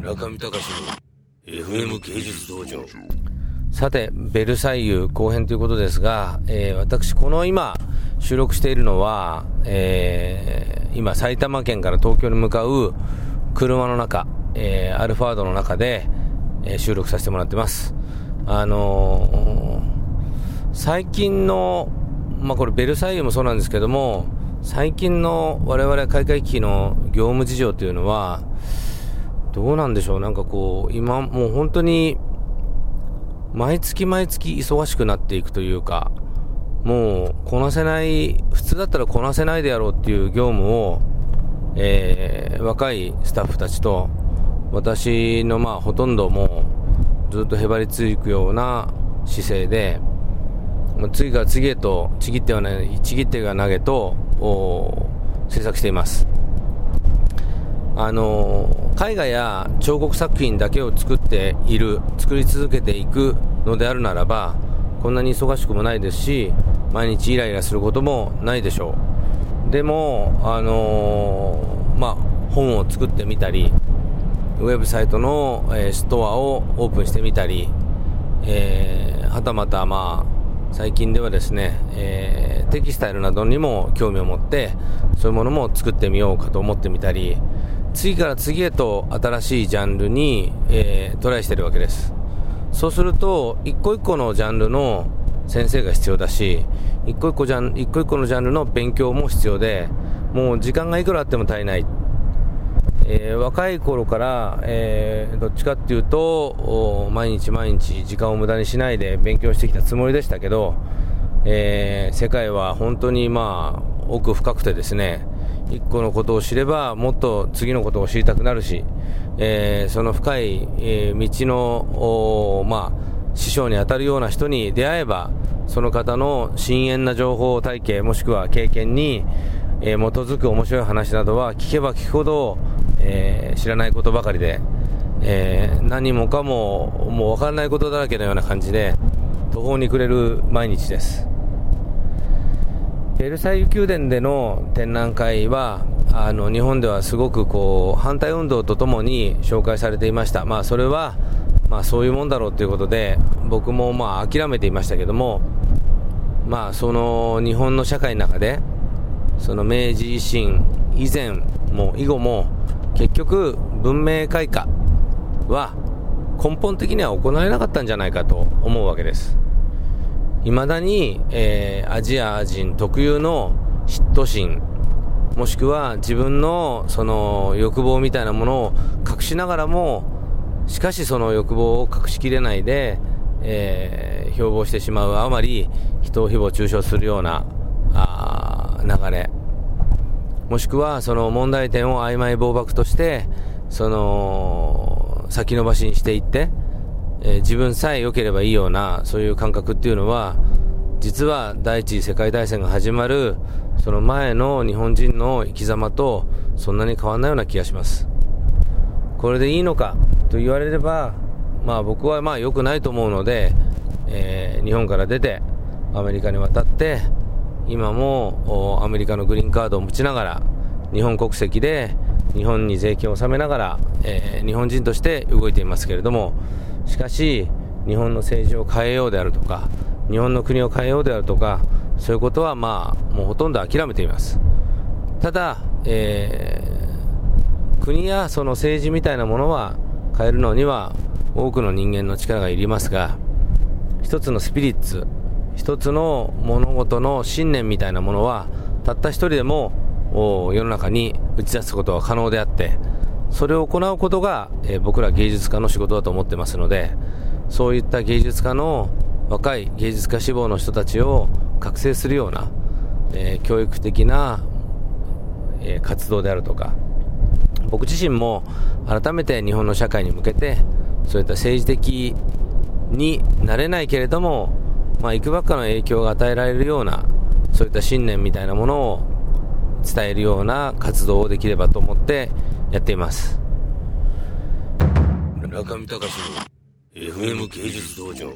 中見隆の FM 芸術道場さて、ベルサイユ後編ということですが、えー、私、この今、収録しているのは、えー、今、埼玉県から東京に向かう車の中、えー、アルファードの中で、えー、収録させてもらってます。あのー、最近の、まあ、これベルサイユもそうなんですけども、最近の我々開会機の業務事情というのは、どうなんでしょう、なんかこう、今もう本当に、毎月毎月忙しくなっていくというか、もうこなせない、普通だったらこなせないでやろうっていう業務を、えー、若いスタッフたちと、私のまあほとんどもうずっとへばりついくような姿勢で、次から次へとちぎってはない、ちぎってが投げと制作しています。あの絵画や彫刻作品だけを作っている作り続けていくのであるならばこんなに忙しくもないですし毎日イライラすることもないでしょう。でもあのー、まあ本を作ってみたりウェブサイトの、えー、ストアをオープンしてみたり、えー、はたまたまあ最近ではですね、えー、テキスタイルなどにも興味を持ってそういうものも作ってみようかと思ってみたり次から次へと新しいジャンルに、えー、トライしてるわけです。そうすると、一個一個のジャンルの先生が必要だし、一個一個ジャン一個一個のジャンルの勉強も必要で、もう時間がいくらあっても足りない。えー、若い頃から、えー、どっちかっていうと、毎日毎日時間を無駄にしないで勉強してきたつもりでしたけど、えー、世界は本当にまあ、奥深くてですね、一個のことを知ればもっと次のことを知りたくなるし、えー、その深い、えー、道の、まあ、師匠に当たるような人に出会えばその方の深遠な情報体系もしくは経験に、えー、基づく面白い話などは聞けば聞くほど、え知らないことばかりで、え何もかももう分からないことだらけのような感じで途方に暮れる毎日です。ベルサイユ宮殿での展覧会はあの日本ではすごくこう反対運動とともに紹介されていました、まあ、それは、まあ、そういうもんだろうということで僕もまあ諦めていましたけども、まあ、その日本の社会の中でその明治維新以前も以後も結局文明開化は根本的には行われなかったんじゃないかと思うわけです。未だに、えー、アジア人特有の嫉妬心、もしくは自分のその欲望みたいなものを隠しながらも、しかしその欲望を隠しきれないで、えー、標榜してしまうあまり人を誹謗中傷するようなあ流れ。もしくはその問題点を曖昧暴漠として、その先延ばしにしていって、えー、自分さえ良ければいいような、そういう感覚っていうのは、実は第一次世界大戦が始まる、その前の日本人の生き様と、そんなに変わらないような気がします。これでいいのかと言われれば、まあ僕はまあ良くないと思うので、えー、日本から出て、アメリカに渡って、今もアメリカのグリーンカードを持ちながら、日本国籍で日本に税金を納めながら、えー、日本人として動いていますけれども、しかし、日本の政治を変えようであるとか、日本の国を変えようであるとか、そういうことはまあ、もうほとんど諦めています。ただ、えー、国やその政治みたいなものは変えるのには多くの人間の力がいりますが、一つのスピリッツ、一つの物事の信念みたいなものは、たった一人でもを世の中に打ち出すことは可能であって、それを行うことが、えー、僕ら芸術家の仕事だと思ってますので、そういった芸術家の若い芸術家志望の人たちを覚醒するような、えー、教育的な、えー、活動であるとか、僕自身も改めて日本の社会に向けて、そういった政治的になれないけれども、まあ、いくばっかの影響が与えられるような、そういった信念みたいなものを伝えるような活動をできればと思ってやっています。中見隆の FM 芸術道場。